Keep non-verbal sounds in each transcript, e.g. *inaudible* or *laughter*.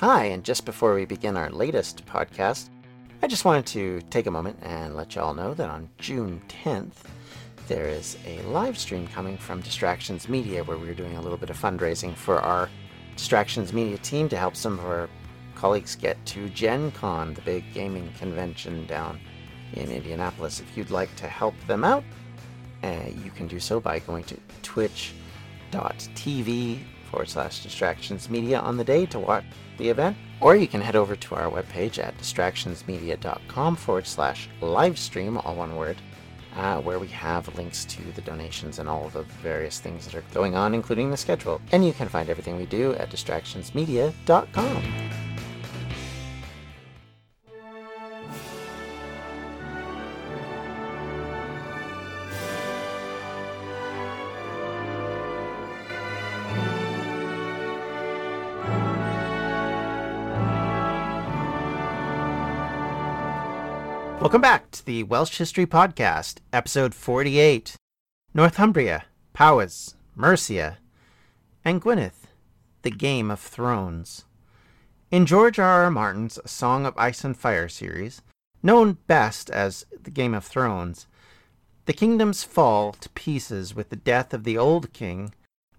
Hi, and just before we begin our latest podcast, I just wanted to take a moment and let y'all know that on June 10th, there is a live stream coming from Distractions Media where we're doing a little bit of fundraising for our Distractions Media team to help some of our colleagues get to Gen Con, the big gaming convention down in Indianapolis. If you'd like to help them out, uh, you can do so by going to twitch.tv forward slash distractions media on the day to watch the event, or you can head over to our webpage at distractionsmedia.com forward slash live stream, all one word, uh, where we have links to the donations and all the various things that are going on, including the schedule. And you can find everything we do at distractionsmedia.com. Welcome back to the Welsh History Podcast, episode 48 Northumbria, Powys, Mercia, and Gwynedd, The Game of Thrones. In George R. R. Martin's Song of Ice and Fire series, known best as The Game of Thrones, the kingdoms fall to pieces with the death of the old king,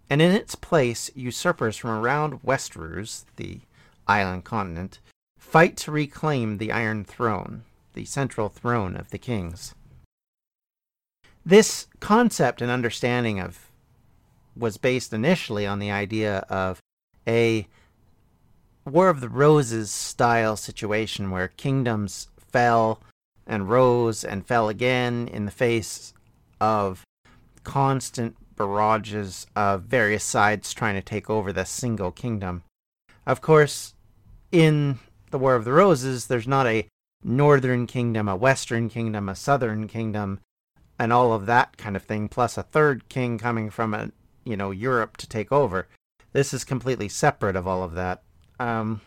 and in its place, usurpers from around Westeros, the island continent, fight to reclaim the Iron Throne the central throne of the kings. This concept and understanding of was based initially on the idea of a War of the Roses style situation where kingdoms fell and rose and fell again in the face of constant barrages of various sides trying to take over the single kingdom. Of course, in the War of the Roses, there's not a northern kingdom, a western kingdom, a southern kingdom, and all of that kind of thing, plus a third king coming from a you know Europe to take over. This is completely separate of all of that. Um,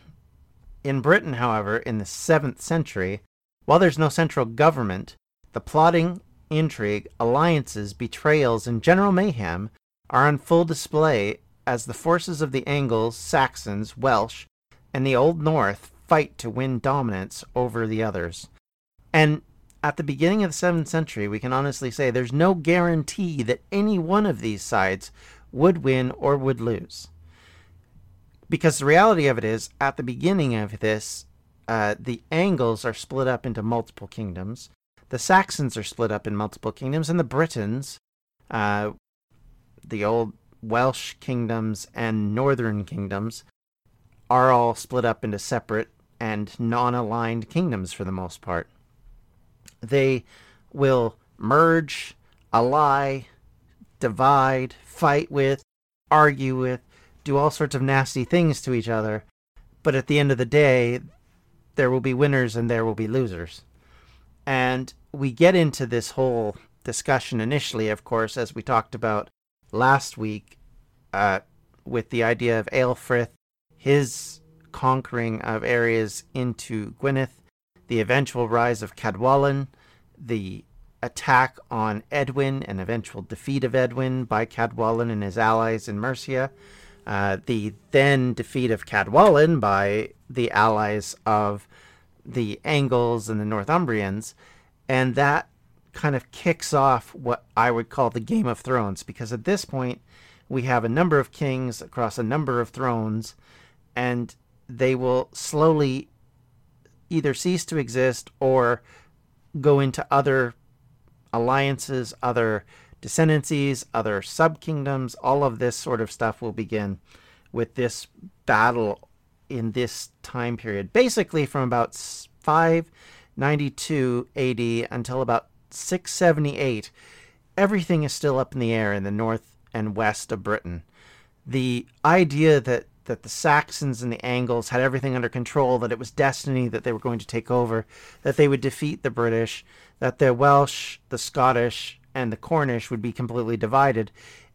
in Britain, however, in the seventh century, while there's no central government, the plotting, intrigue, alliances, betrayals, and general mayhem are on full display as the forces of the Angles, Saxons, Welsh, and the Old North fight to win dominance over the others. And at the beginning of the 7th century, we can honestly say there's no guarantee that any one of these sides would win or would lose. Because the reality of it is, at the beginning of this, uh, the Angles are split up into multiple kingdoms, the Saxons are split up in multiple kingdoms, and the Britons, uh, the old Welsh kingdoms and northern kingdoms, are all split up into separate and non aligned kingdoms for the most part. They will merge, ally, divide, fight with, argue with, do all sorts of nasty things to each other. But at the end of the day, there will be winners and there will be losers. And we get into this whole discussion initially, of course, as we talked about last week, uh, with the idea of Aelfrith, his conquering of areas into Gwynedd, the eventual rise of Cadwallon, the attack on Edwin and eventual defeat of Edwin by Cadwallon and his allies in Mercia, uh, the then defeat of Cadwallon by the allies of the Angles and the Northumbrians, and that kind of kicks off what I would call the Game of Thrones, because at this point we have a number of kings across a number of thrones, and they will slowly either cease to exist or go into other alliances, other descendancies, other subkingdoms. All of this sort of stuff will begin with this battle in this time period. Basically, from about 592 AD until about 678, everything is still up in the air in the north and west of Britain. The idea that that the Saxons and the Angles had everything under control, that it was destiny that they were going to take over, that they would defeat the British, that the Welsh, the Scottish, and the Cornish would be completely divided,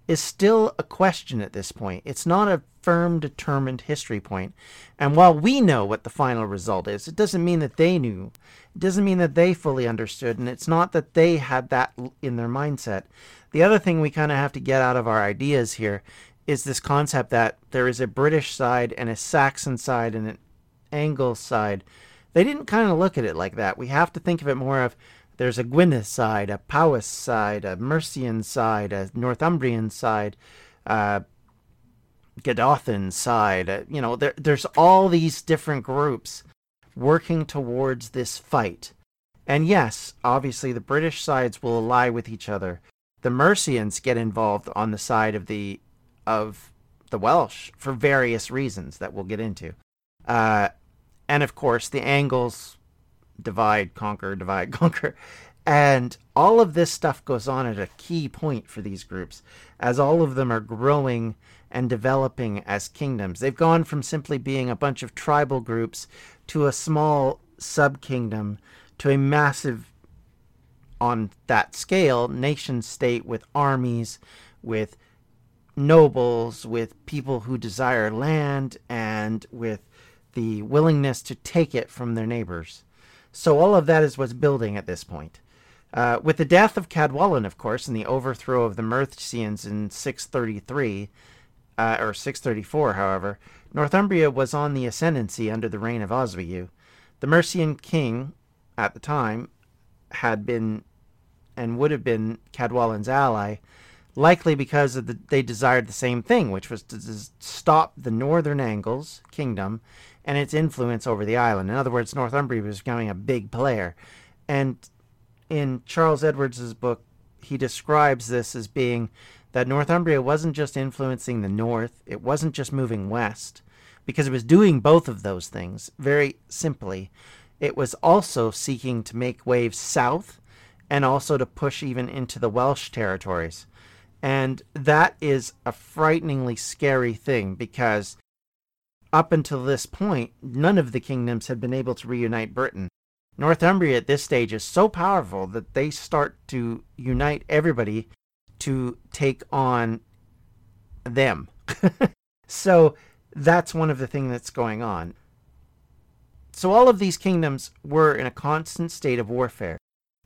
is still a question at this point. It's not a firm, determined history point. And while we know what the final result is, it doesn't mean that they knew. It doesn't mean that they fully understood, and it's not that they had that in their mindset. The other thing we kind of have to get out of our ideas here is this concept that there is a British side and a Saxon side and an Angles side, they didn't kind of look at it like that. We have to think of it more of there's a Gwynedd side, a Powys side, a Mercian side, a Northumbrian side, uh, Gododdin side. Uh, you know, there, there's all these different groups working towards this fight. And yes, obviously the British sides will ally with each other. The Mercians get involved on the side of the of the Welsh for various reasons that we'll get into. Uh, and of course, the Angles divide, conquer, divide, *laughs* conquer. And all of this stuff goes on at a key point for these groups, as all of them are growing and developing as kingdoms. They've gone from simply being a bunch of tribal groups to a small sub kingdom to a massive, on that scale, nation state with armies, with nobles, with people who desire land, and with the willingness to take it from their neighbors. So all of that is what's building at this point. Uh, with the death of Cadwallon, of course, and the overthrow of the Mercians in 633, uh, or 634, however, Northumbria was on the ascendancy under the reign of Oswiu. The Mercian king, at the time, had been and would have been Cadwallon's ally, likely because the, they desired the same thing, which was to stop the Northern Angles kingdom and its influence over the island. In other words, Northumbria was becoming a big player. And in Charles Edwards's book, he describes this as being that Northumbria wasn't just influencing the north, it wasn't just moving west, because it was doing both of those things very simply. It was also seeking to make waves south and also to push even into the Welsh territories. And that is a frighteningly scary thing because up until this point, none of the kingdoms had been able to reunite Britain. Northumbria at this stage is so powerful that they start to unite everybody to take on them. *laughs* so that's one of the things that's going on. So all of these kingdoms were in a constant state of warfare,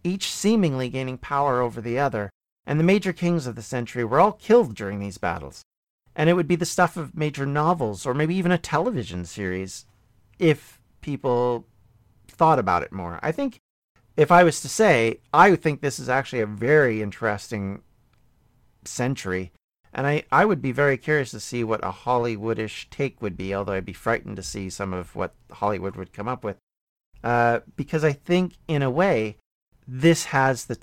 each seemingly gaining power over the other, and the major kings of the century were all killed during these battles. And it would be the stuff of major novels or maybe even a television series if people thought about it more. I think if I was to say, I think this is actually a very interesting century. And I, I would be very curious to see what a Hollywoodish take would be, although I'd be frightened to see some of what Hollywood would come up with. Uh, because I think, in a way, this has the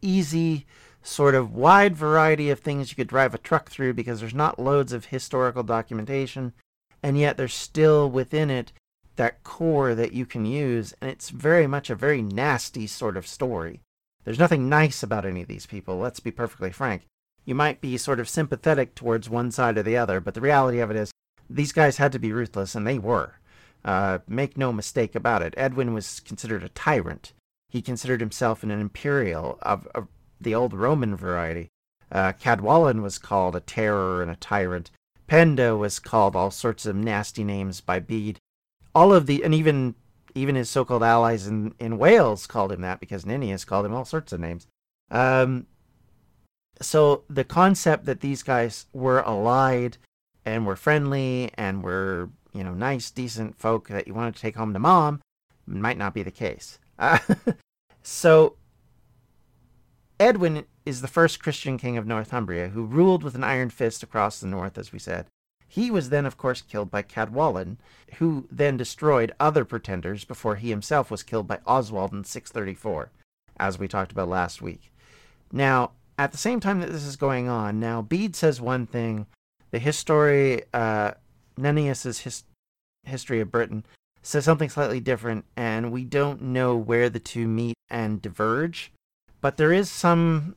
easy sort of wide variety of things you could drive a truck through because there's not loads of historical documentation, and yet there's still within it that core that you can use, and it's very much a very nasty sort of story. There's nothing nice about any of these people, let's be perfectly frank. You might be sort of sympathetic towards one side or the other, but the reality of it is these guys had to be ruthless, and they were. Uh, make no mistake about it. Edwin was considered a tyrant. He considered himself an imperial of, of the old Roman variety. Uh, Cadwallon was called a terror and a tyrant. Penda was called all sorts of nasty names by Bede. All of the, and even even his so-called allies in, in Wales called him that because Nennius called him all sorts of names. Um, so the concept that these guys were allied and were friendly and were you know nice, decent folk that you wanted to take home to mom might not be the case. Uh, *laughs* so Edwin is the first Christian king of Northumbria who ruled with an iron fist across the north, as we said. He was then, of course, killed by Cadwallon, who then destroyed other pretenders before he himself was killed by Oswald in 634, as we talked about last week. Now, at the same time that this is going on, now Bede says one thing, the history, uh, Nennius's his, history of Britain says something slightly different, and we don't know where the two meet and diverge. But there is some,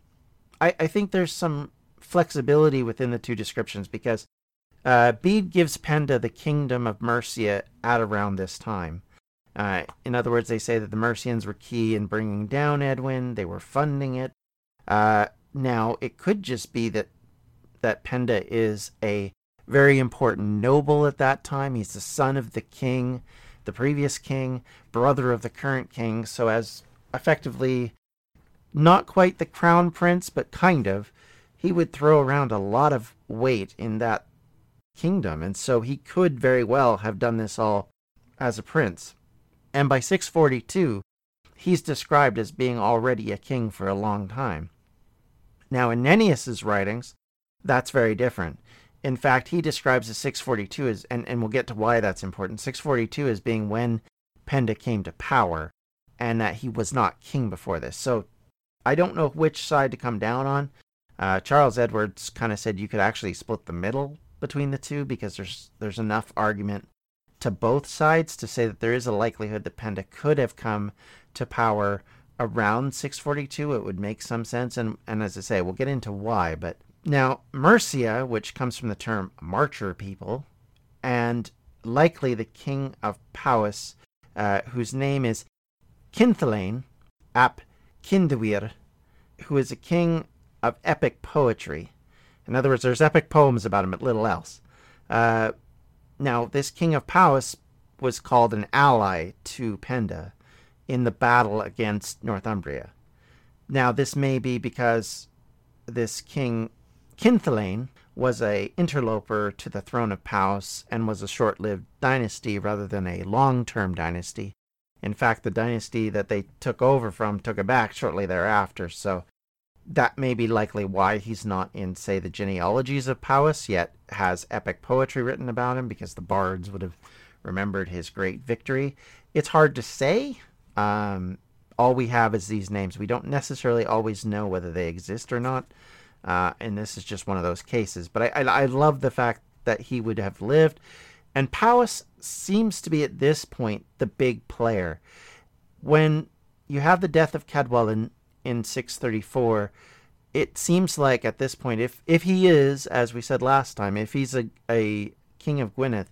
I, I think there's some flexibility within the two descriptions because uh, Bede gives Penda the kingdom of Mercia at around this time. Uh, in other words, they say that the Mercians were key in bringing down Edwin. They were funding it. Uh, now, it could just be that that Penda is a very important noble at that time. He's the son of the king, the previous king, brother of the current king. So, as effectively not quite the crown prince, but kind of, he would throw around a lot of weight in that kingdom. And so he could very well have done this all as a prince. And by 642, he's described as being already a king for a long time. Now, in Nennius's writings, that's very different. In fact, he describes the 642 as, and, and we'll get to why that's important, 642 as being when Penda came to power, and that he was not king before this. So I don't know which side to come down on. Uh, Charles Edwards kind of said you could actually split the middle between the two because there's there's enough argument to both sides to say that there is a likelihood that Penda could have come to power around 642. It would make some sense, and and as I say, we'll get into why. But now Mercia, which comes from the term marcher people, and likely the king of Powys, uh, whose name is Cynddylan ap Cyndrwyn, who is a king of epic poetry. In other words, there's epic poems about him, but little else. Uh, now, this king of Powys was called an ally to Penda in the battle against Northumbria. Now, this may be because this king Cynddylan was a interloper to the throne of Powys and was a short-lived dynasty rather than a long-term dynasty. In fact, the dynasty that they took over from took it back shortly thereafter, so that may be likely why he's not in, say, the genealogies of Powys, yet has epic poetry written about him because the bards would have remembered his great victory. It's hard to say. Um, all we have is these names. We don't necessarily always know whether they exist or not, uh, and this is just one of those cases. But I, I, I love the fact that he would have lived. And Powys seems to be at this point the big player. When you have the death of Cadwallon in 634, it seems like at this point, if if he is, as we said last time, if he's a, a king of Gwynedd,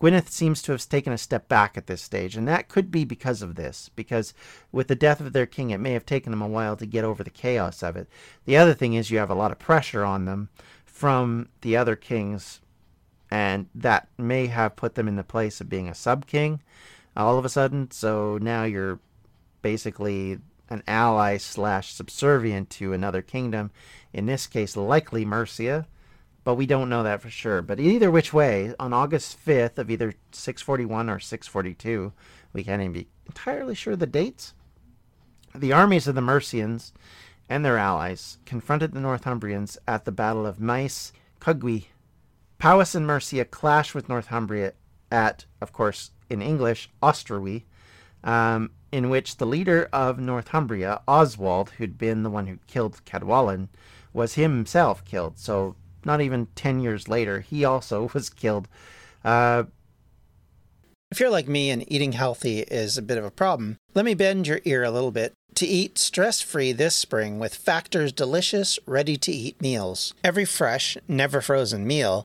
Gwynedd seems to have taken a step back at this stage, and that could be because of this. Because with the death of their king, it may have taken them a while to get over the chaos of it. The other thing is you have a lot of pressure on them from the other kings and that may have put them in the place of being a sub king uh, all of a sudden. So now you're basically an ally slash subservient to another kingdom. In this case, likely Mercia, but we don't know that for sure. But either which way, on August 5th of either 641 or 642, we can't even be entirely sure of the dates. The armies of the Mercians and their allies confronted the Northumbrians at the Battle of Maes Cogwy Powys and Mercia clash with Northumbria at, of course, in English, Oswestry, um, in which the leader of Northumbria, Oswald, who'd been the one who killed Cadwallon, was himself killed. So not even 10 years later, he also *laughs* was killed. Uh, if you're like me and eating healthy is a bit of a problem, let me bend your ear a little bit to eat stress free this spring with Factor's delicious, ready to eat meals. Every fresh, never frozen meal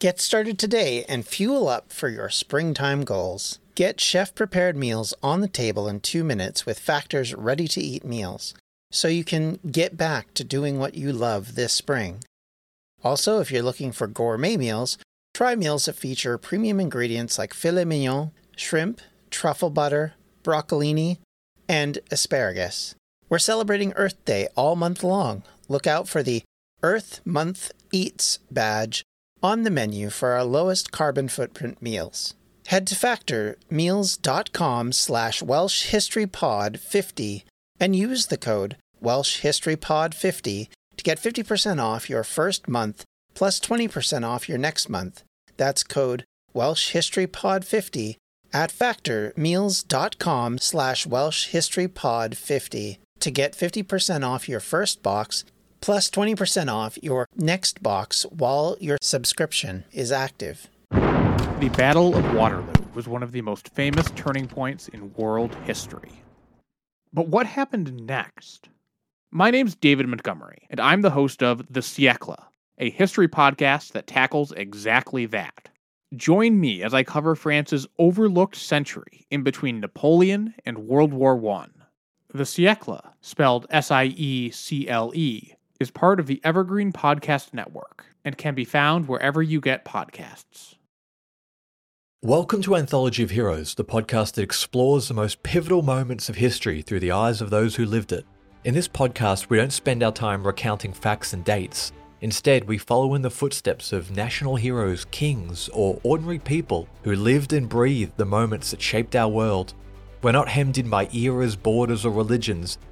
Get started today and fuel up for your springtime goals. Get chef prepared meals on the table in two minutes with Factor's ready to eat meals so you can get back to doing what you love this spring. Also, if you're looking for gourmet meals, try meals that feature premium ingredients like filet mignon, shrimp, truffle butter, broccolini, and asparagus. We're celebrating Earth Day all month long. Look out for the Earth Month Eats badge on the menu for our lowest carbon footprint meals. Head to factormeals.com slash welshhistorypod50 and use the code welshhistorypod50 to get 50% off your first month plus 20% off your next month. That's code welshhistorypod50 at factormeals.com slash welshhistorypod50 to get 50% off your first box plus 20% off your next box while your subscription is active. The Battle of Waterloo was one of the most famous turning points in world history. But what happened next? My name's David Montgomery, and I'm the host of The Siècle, a history podcast that tackles exactly that Join me as I cover France's overlooked century in between Napoleon and World War I. The Siecle, spelled S I E C L E, is part of the Evergreen Podcast Network and can be found wherever you get podcasts. Welcome to Anthology of Heroes, the podcast that explores the most pivotal moments of history through the eyes of those who lived it. In this podcast, we don't spend our time recounting facts and dates. Instead, we follow in the footsteps of national heroes, kings, or ordinary people who lived and breathed the moments that shaped our world. We're not hemmed in by eras, borders, or religions.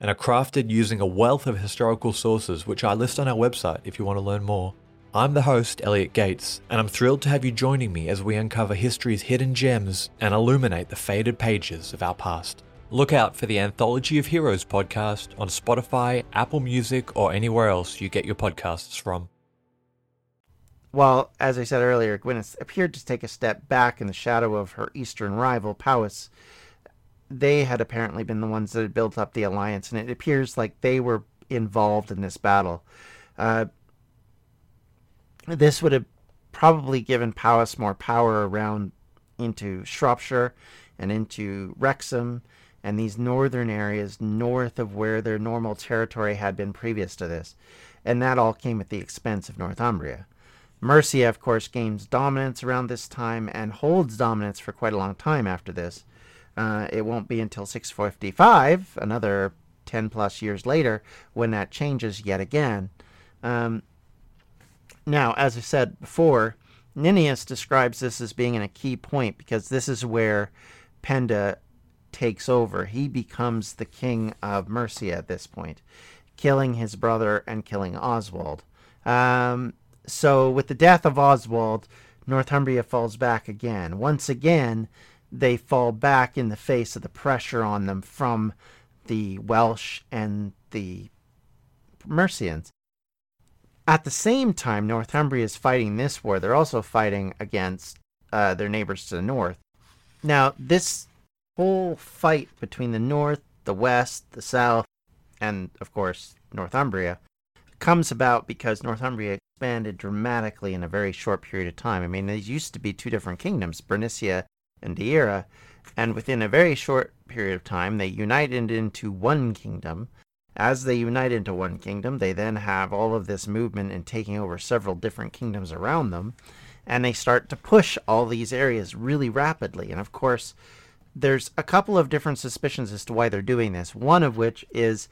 and are crafted using a wealth of historical sources, which I list on our website if you want to learn more. I'm the host, Elliot Gates, and I'm thrilled to have you joining me as we uncover history's hidden gems and illuminate the faded pages of our past. Look out for the Anthology of Heroes podcast on Spotify, Apple Music, or anywhere else you get your podcasts from. While, as I said earlier, Gwynedd appeared to take a step back in the shadow of her eastern rival, Powys, they had apparently been the ones that had built up the alliance, and it appears like they were involved in this battle. Uh, this would have probably given Powys more power around into Shropshire and into Wrexham and these northern areas north of where their normal territory had been previous to this. And that all came at the expense of Northumbria. Mercia, of course, gains dominance around this time and holds dominance for quite a long time after this. Uh, it won't be until 655, another 10 plus years later, when that changes yet again. Um, now, as I said before, Nennius describes this as being in a key point because this is where Penda takes over. He becomes the king of Mercia at this point, killing his brother and killing Oswald. Um, so, with the death of Oswald, Northumbria falls back again. Once again, they fall back in the face of the pressure on them from the Welsh and the Mercians. At the same time, Northumbria is fighting this war. They're also fighting against uh, their neighbors to the north. Now, this whole fight between the north, the west, the south, and of course Northumbria comes about because Northumbria expanded dramatically in a very short period of time. I mean, these used to be two different kingdoms, Bernicia and Deira, and within a very short period of time, they united into one kingdom. As they unite into one kingdom, they then have all of this movement and taking over several different kingdoms around them, and they start to push all these areas really rapidly. And of course, there's a couple of different suspicions as to why they're doing this. One of which is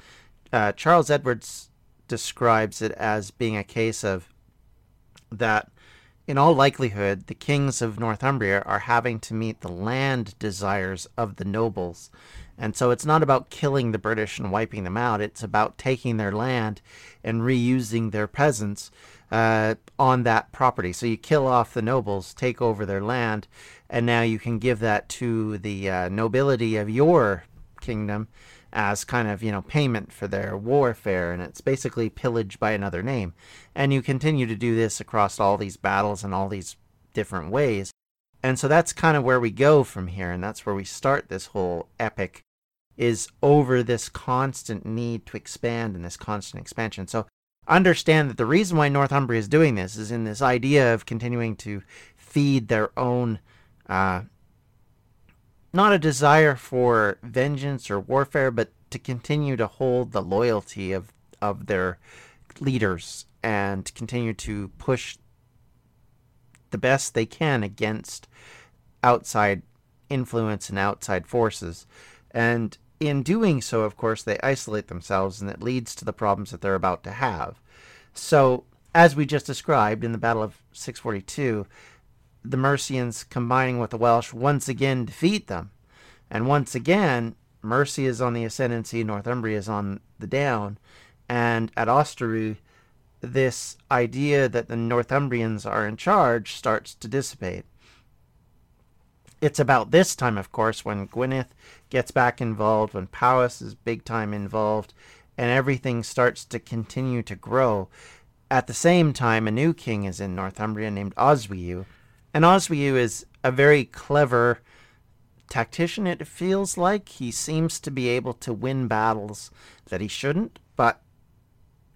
uh, Charles Edwards describes it as being a case of that in all likelihood the kings of Northumbria are having to meet the land desires of the nobles. And so it's not about killing the British and wiping them out. It's about taking their land and reusing their peasants uh, on that property. So you kill off the nobles, take over their land, and now you can give that to the uh, nobility of your kingdom as kind of you know payment for their warfare and it's basically pillage by another name. And you continue to do this across all these battles and all these different ways. And so that's kind of where we go from here and that's where we start this whole epic is over this constant need to expand and this constant expansion. So understand that the reason why northumbria is doing this is in this idea of continuing to feed their own uh, not a desire for vengeance or warfare, but to continue to hold the loyalty of of their leaders and continue to push the best they can against outside influence and outside forces. And in doing so, of course, they isolate themselves, and it leads to the problems that they're about to have. So, as we just described in the Battle of 642, the Mercians combining with the Welsh once again defeat them. And once again, Mercia is on the ascendancy, Northumbria is on the down. And at Oswestry, this idea that the Northumbrians are in charge starts to dissipate. it's about this time, of course, when Gwynedd gets back involved, when Powys is big time involved, and everything starts to continue to grow. At the same time, a new king is in Northumbria named Oswiu. And Oswiu is a very clever tactician, it feels like. He seems to be able to win battles that he shouldn't, but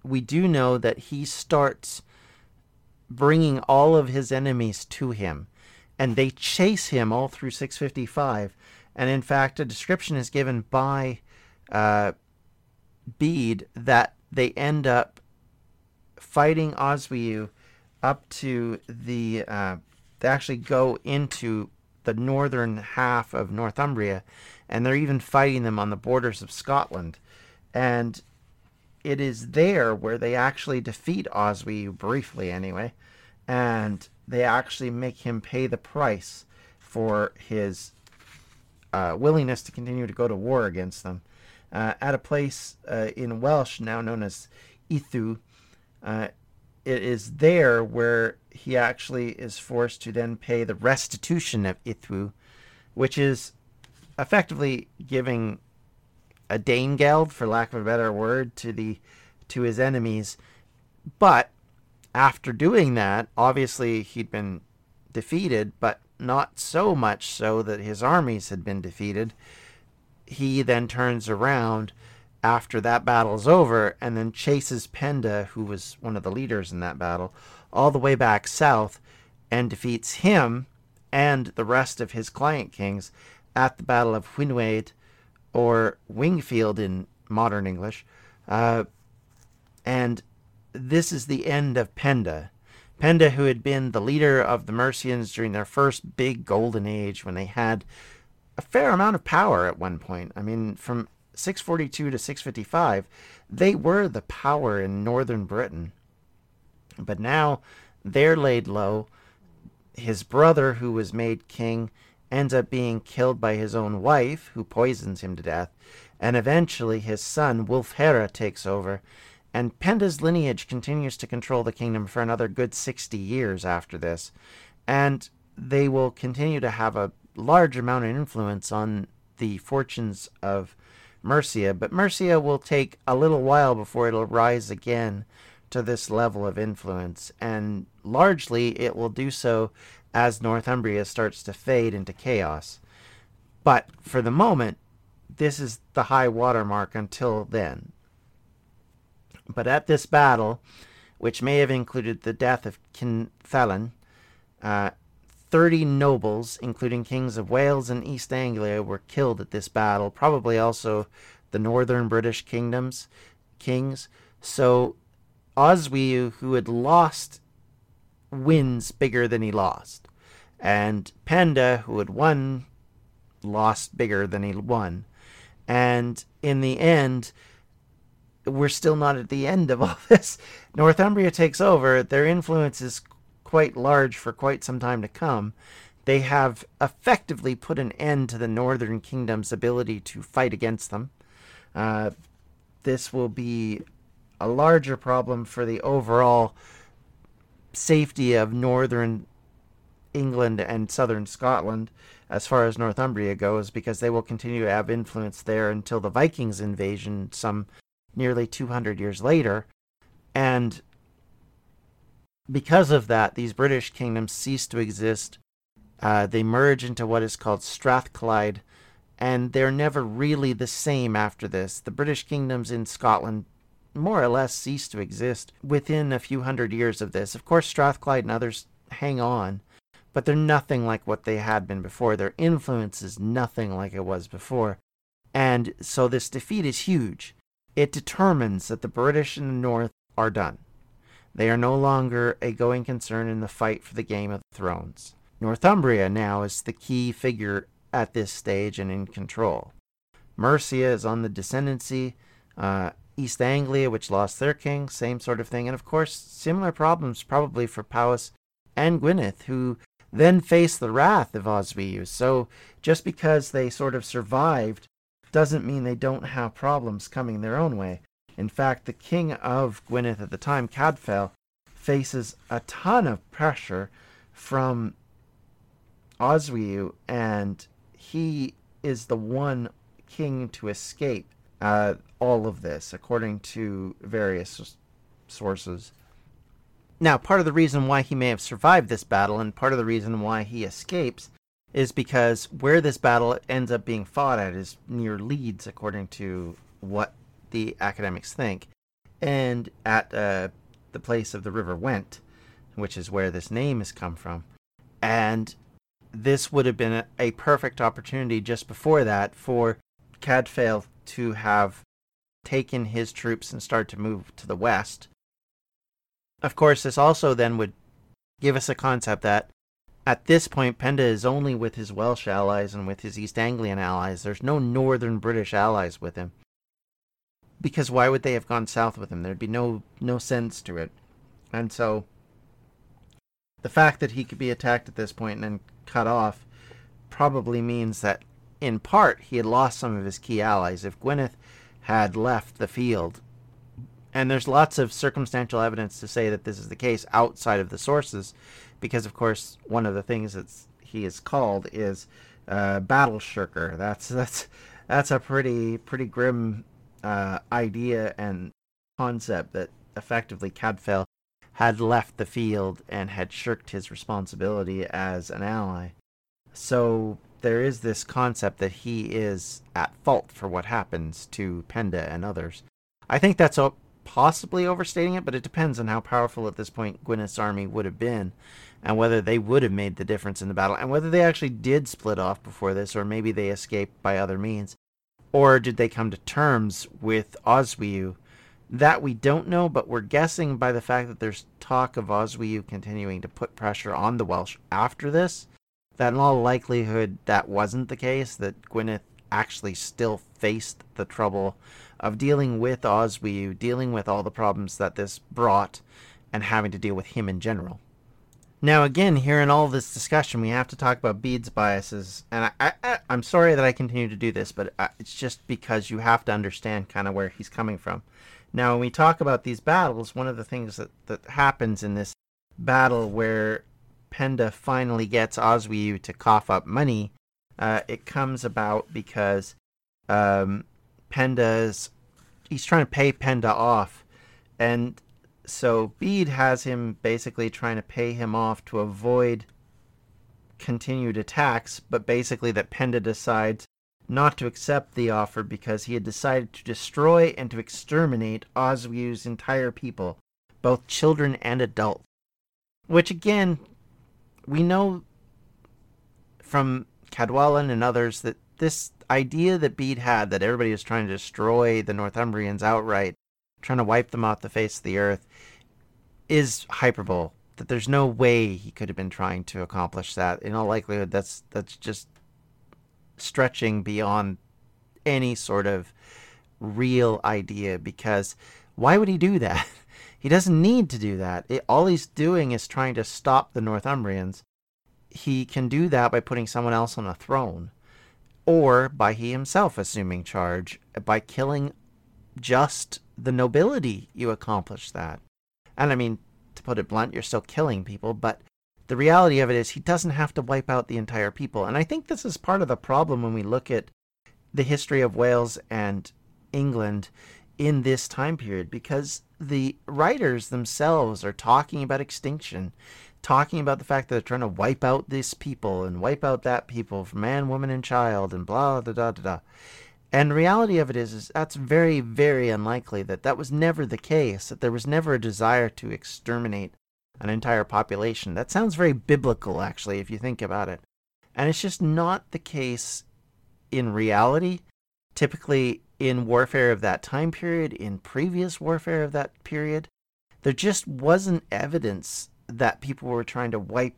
we do know that he starts bringing all of his enemies to him, and they chase him all through 655. And in fact, a description is given by uh, Bede that they end up fighting Oswiu up to the. Uh, they actually go into the northern half of Northumbria, and they're even fighting them on the borders of Scotland. And it is there where they actually defeat Oswiu briefly, anyway, and they actually make him pay the price for his uh, willingness to continue to go to war against them. Uh, at a place uh, in Welsh now known as Ithu, uh, it is there where he actually is forced to then pay the restitution of Ithwu, which is effectively giving a Danegeld, for lack of a better word, to the to his enemies. But after doing that, obviously he'd been defeated, but not so much so that his armies had been defeated. He then turns around after that battle's over and then chases Penda, who was one of the leaders in that battle, all the way back south and defeats him and the rest of his client kings at the Battle of Winwaed or Wingfield in modern English. Uh, and this is the end of Penda. Penda, who had been the leader of the Mercians during their first big golden age when they had a fair amount of power at one point. I mean, from 642 to 655, they were the power in northern Britain. But now they're laid low. His brother, who was made king, ends up being killed by his own wife, who poisons him to death. And eventually his son, Wulfhere, takes over. And Penda's lineage continues to control the kingdom for another good 60 years after this. And they will continue to have a large amount of influence on the fortunes of Mercia, but Mercia will take a little while before it'll rise again to this level of influence, and largely it will do so as Northumbria starts to fade into chaos. But for the moment, this is the high water mark until then. But at this battle, which may have included the death of Cynddylan, uh, 30 nobles, including kings of Wales and East Anglia, were killed at this battle, probably also the northern British kingdoms, kings. So Oswiu, who had lost, wins bigger than he lost. And Penda, who had won, lost bigger than he won. And in the end, we're still not at the end of all *laughs* this. Northumbria takes over. Their influence is quite large for quite some time to come, they have effectively put an end to the Northern Kingdom's ability to fight against them. Uh, this will be a larger problem for the overall safety of Northern England and Southern Scotland as far as Northumbria goes, because they will continue to have influence there until the Vikings' invasion some nearly 200 years later. And because of that, these British kingdoms cease to exist. Uh, they merge into what is called Strathclyde, and they're never really the same after this. The British kingdoms in Scotland more or less cease to exist within a few hundred years of this. Of course, Strathclyde and others hang on, but they're nothing like what they had been before. Their influence is nothing like it was before. And so this defeat is huge. It determines that the British in the North are done. They are no longer a going concern in the fight for the Game of Thrones. Northumbria now is the key figure at this stage and in control. Mercia is on the descendancy. Uh, East Anglia, which lost their king, same sort of thing. And of course, similar problems probably for Powys and Gwynedd, who then face the wrath of Oswiu. So just because they sort of survived doesn't mean they don't have problems coming their own way. In fact, the king of Gwynedd at the time, Cadfael, faces a ton of pressure from Oswiu, and he is the one king to escape uh, all of this, according to various sources. Now, part of the reason why he may have survived this battle, and part of the reason why he escapes, is because where this battle ends up being fought at is near Leeds, according to what the academics think, and at uh, the place of the River Went, which is where this name has come from. And this would have been a, a perfect opportunity just before that for Cadfael to have taken his troops and start to move to the west. Of course, this also then would give us a concept that at this point, Penda is only with his Welsh allies and with his East Anglian allies. There's no northern British allies with him. Because why would they have gone south with him? There'd be no no sense to it. And so the fact that he could be attacked at this point and then cut off probably means that in part he had lost some of his key allies. If Gwynedd had left the field, and there's lots of circumstantial evidence to say that this is the case outside of the sources, because of course one of the things that he is called is uh, battle shirker. That's that's that's a pretty pretty grim uh, idea and concept that effectively Cadfael had left the field and had shirked his responsibility as an ally. So there is this concept that he is at fault for what happens to Penda and others. I think that's possibly overstating it, but it depends on how powerful at this point Gwynedd's army would have been and whether they would have made the difference in the battle and whether they actually did split off before this or maybe they escaped by other means. Or did they come to terms with Oswiu? That we don't know, but we're guessing by the fact that there's talk of Oswiu continuing to put pressure on the Welsh after this, that in all likelihood that wasn't the case, that Gwynedd actually still faced the trouble of dealing with Oswiu, dealing with all the problems that this brought, and having to deal with him in general. Now, again, here in all this discussion, we have to talk about Bede's biases, and I, am sorry that I continue to do this, but uh, it's just because you have to understand kind of where he's coming from. Now, when we talk about these battles, one of the things that, that happens in this battle where Penda finally gets Oswiu to cough up money, uh, it comes about because um, Penda's he's trying to pay Penda off, and so Bede has him basically trying to pay him off to avoid continued attacks, but basically that Penda decides not to accept the offer because he had decided to destroy and to exterminate Oswiu's entire people, both children and adults. Which again, we know from Cadwallon and others that this idea that Bede had that everybody was trying to destroy the Northumbrians outright, trying to wipe them off the face of the earth, is hyperbole. That there's no way he could have been trying to accomplish that. In all likelihood, that's that's just stretching beyond any sort of real idea because why would he do that? *laughs* He doesn't need to do that. It, all he's doing is trying to stop the Northumbrians. He can do that by putting someone else on a throne or by he himself assuming charge. By killing just the nobility, you accomplish that. And I mean, to put it blunt, you're still killing people, but the reality of it is he doesn't have to wipe out the entire people. And I think this is part of the problem when we look at the history of Wales and England in this time period, because the writers themselves are talking about extinction talking about the fact that they're trying to wipe out this people and wipe out that people, man, woman, and child, and blah da da da da. And reality of it is, is that's very, very unlikely that that was never the case. That there was never a desire to exterminate an entire population. That sounds very biblical, actually, if you think about it. And it's just not the case in reality. Typically, in warfare of that time period, in previous warfare of that period, there just wasn't evidence that people were trying to wipe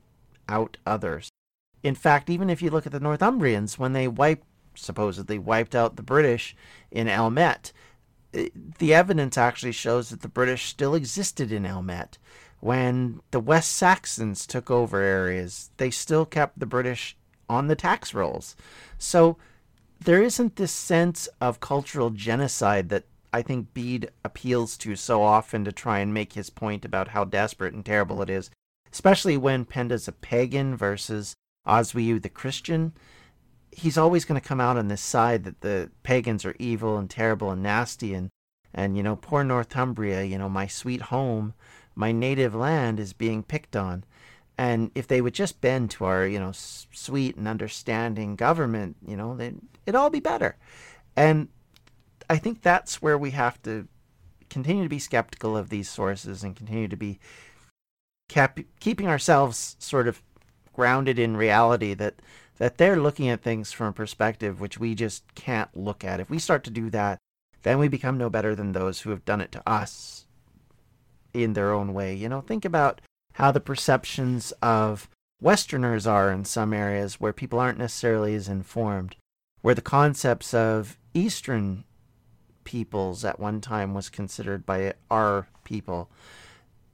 out others. In fact, even if you look at the Northumbrians, when they wiped, supposedly wiped out the British in Elmet, eh, the evidence actually shows that the British still existed in Elmet. When the West Saxons took over areas, they still kept the British on the tax rolls. So there isn't this sense of cultural genocide that I think Bede appeals to so often to try and make his point about how desperate and terrible it is, especially when Penda's a pagan versus Oswiu the Christian, he's always going to come out on this side that the pagans are evil and terrible and nasty and and you know poor Northumbria, you know my sweet home, my native land is being picked on. And if they would just bend to our, you know, sweet and understanding government, you know, then it'd all be better. And I think that's where we have to continue to be skeptical of these sources and continue to be cap- keeping ourselves sort of grounded in reality that that they're looking at things from a perspective which we just can't look at. If we start to do that, then we become no better than those who have done it to us in their own way. You know, think about how the perceptions of Westerners are in some areas where people aren't necessarily as informed, where the concepts of Eastern peoples at one time was considered by our people.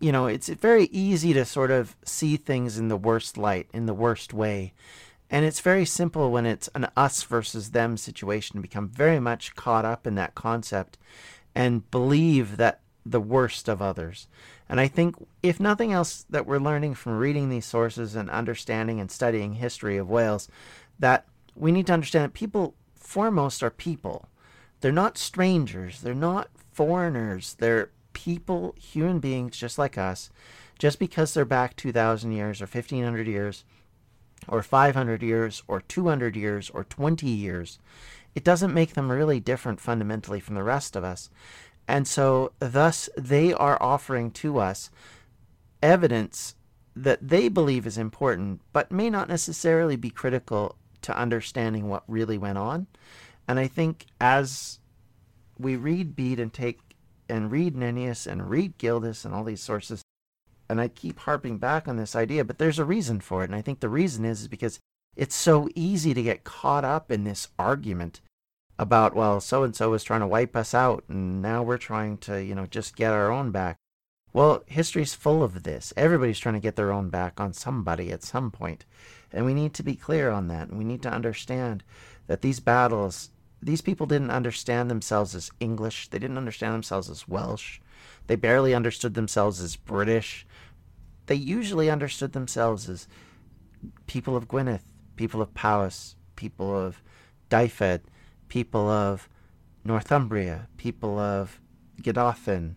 You know, it's very easy to sort of see things in the worst light, in the worst way. And it's very simple when it's an us versus them situation to become very much caught up in that concept and believe that the worst of others. And I think, if nothing else, that we're learning from reading these sources and understanding and studying history of Wales, that we need to understand that people, foremost, are people. They're not strangers. They're not foreigners. They're people, human beings just like us. Just because they're back 2,000 years or 1,500 years or 500 years or 200 years or 20 years, it doesn't make them really different fundamentally from the rest of us. And so, thus, they are offering to us evidence that they believe is important, but may not necessarily be critical to understanding what really went on. And I think as we read Bede and take and read Nennius and read Gildas and all these sources, and I keep harping back on this idea, but there's a reason for it. And I think the reason is, is because it's so easy to get caught up in this argument about, well, so and so is trying to wipe us out, and now we're trying to, you know, just get our own back. Well, history's full of this. Everybody's trying to get their own back on somebody at some. And we need to be clear on that. And we need to understand that these battles, these people didn't understand themselves as English. They didn't understand themselves as Welsh. They barely understood themselves as British. They usually understood themselves as people of Gwynedd, people of Powys, people of Dyfed, people of Northumbria, people of Gododdin.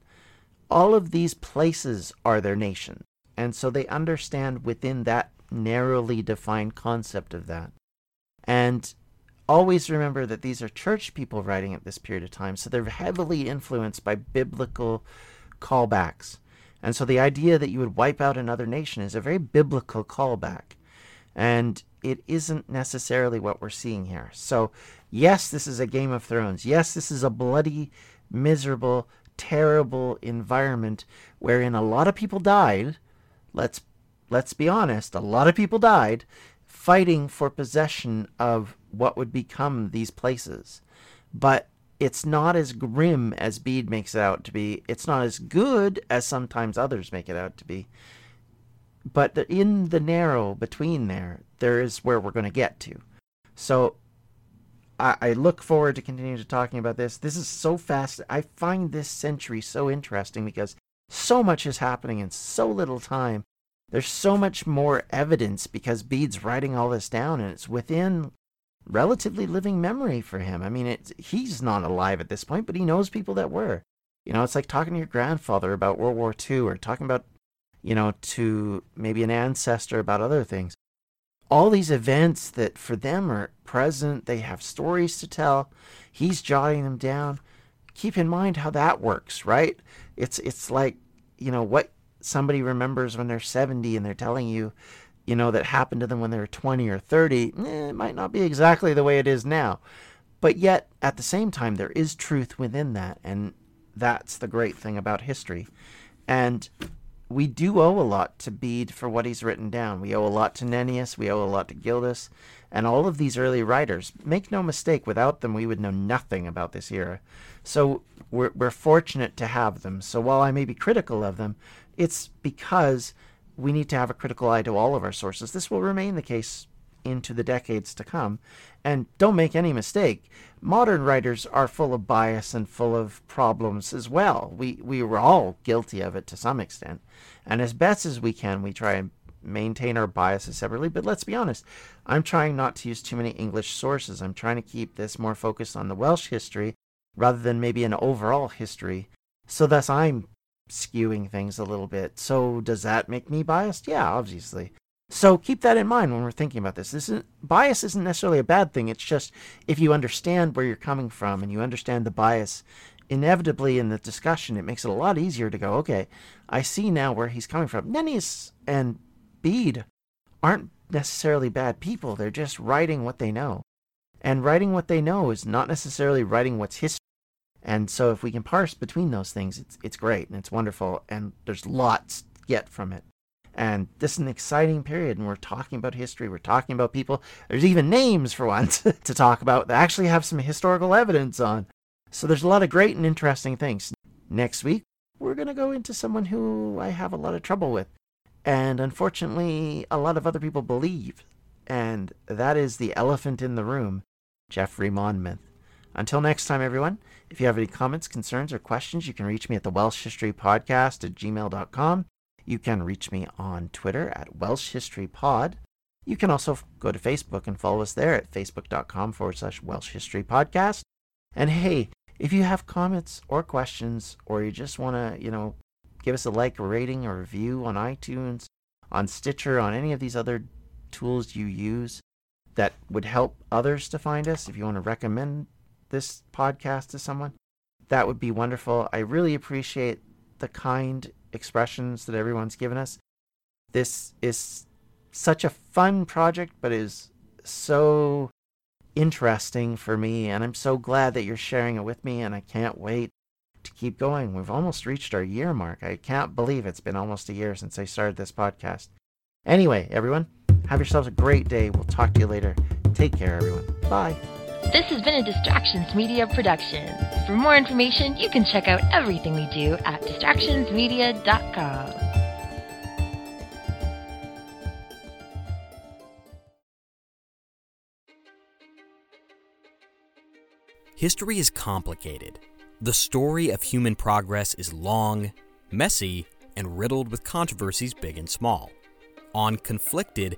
All of these places are their nation. And so they understand within that narrowly defined concept of that. And always remember that these are church people writing at this period of time, so they're heavily influenced by biblical callbacks. And so the idea that you would wipe out another nation is a very biblical callback. And it isn't necessarily what we're seeing here. So, yes, this is a Game of Thrones. Yes, this is a bloody, miserable, terrible environment wherein a lot of people died. Let's let's be honest, a lot of people died fighting for possession of what would become these places. But it's not as grim as Bede makes it out to be. It's not as good as sometimes others make it out to be. But in the narrow between there, there is where we're going to get to. So I, I look forward to continuing to talking about this. This is so fast. I find this century so interesting because so much is happening in so little time. There's so much more evidence because Bede's writing all this down and it's within relatively living memory for him. I mean, it's, he's not alive at this point, but he knows people that were. You know, it's like talking to your grandfather about World War II or talking about, you know, to maybe an ancestor about other things. All these events that for them are present, they have stories to tell. He's jotting them down. Keep in mind how that works, right? It's it's like, you know, what somebody remembers when they're 70 and they're telling you, you know, that happened to them when they were 20 or 30, eh, it might not be exactly the way it is now. But yet, at the same time, there is truth within that. And that's the great thing about history. And we do owe a lot to Bede for what he's written down. We owe a lot to Nennius, we owe a lot to Gildas, and all of these early writers. Make no mistake, without them, we would know nothing about this era. So we're, we're fortunate to have them. So while I may be critical of them, it's because we need to have a critical eye to all of our sources. This will remain the case into the decades to come. And don't make any mistake, modern writers are full of bias and full of problems as well. We we were all guilty of it to some extent. And as best as we can, we try and maintain our biases separately. But let's be honest, I'm trying not to use too many English sources. I'm trying to keep this more focused on the Welsh history rather than maybe an overall history. So thus I'm skewing things a little bit. So does that make me biased? Yeah, obviously. So keep that in mind when we're thinking about this. This isn't bias isn't necessarily a bad thing. It's just if you understand where you're coming from and you understand the bias, inevitably in the discussion it makes it a lot easier to go, okay, I see now where he's coming from. Nennius and Bede aren't necessarily bad people. They're just writing what they know. And writing what they know is not necessarily writing what's history. And so if we can parse between those things, it's it's great and it's wonderful and there's lots to get from it. And this is an exciting period, and we're talking about history. We're talking about people. There's even names for once *laughs* to talk about that actually have some historical evidence on. So there's a lot of great and interesting things. Next week, we're going to go into someone who I have a lot of trouble with. And unfortunately, a lot of other people believe. And that is the elephant in the room, Geoffrey Monmouth. Until next time, everyone, if you have any comments, concerns, or questions, you can reach me at the Welsh History Podcast at gmail.com. You can reach me on Twitter at Welsh History Pod. You can also go to Facebook and follow us there at facebook.com forward slash Welsh History Podcast. And hey, if you have comments or questions, or you just want to, you know, give us a like, a rating, or review on iTunes, on Stitcher, on any of these other tools you use that would help others to find us, if you want to recommend this podcast to someone, that would be wonderful. I really appreciate the kind expressions that everyone's given us. This is such a fun project, but is so interesting for me, and I'm so glad that you're sharing it with me, and I can't wait to keep going. We've almost reached our year mark. I can't believe it's been almost a year since I started this podcast. Anyway, everyone, have yourselves a great day. We'll talk to you later. Take care, everyone. Bye. This has been a Distractions Media production. For more information, you can check out everything we do at distractionsmedia.com. History is complicated. The story of human progress is long, messy, and riddled with controversies big and small. On Conflicted,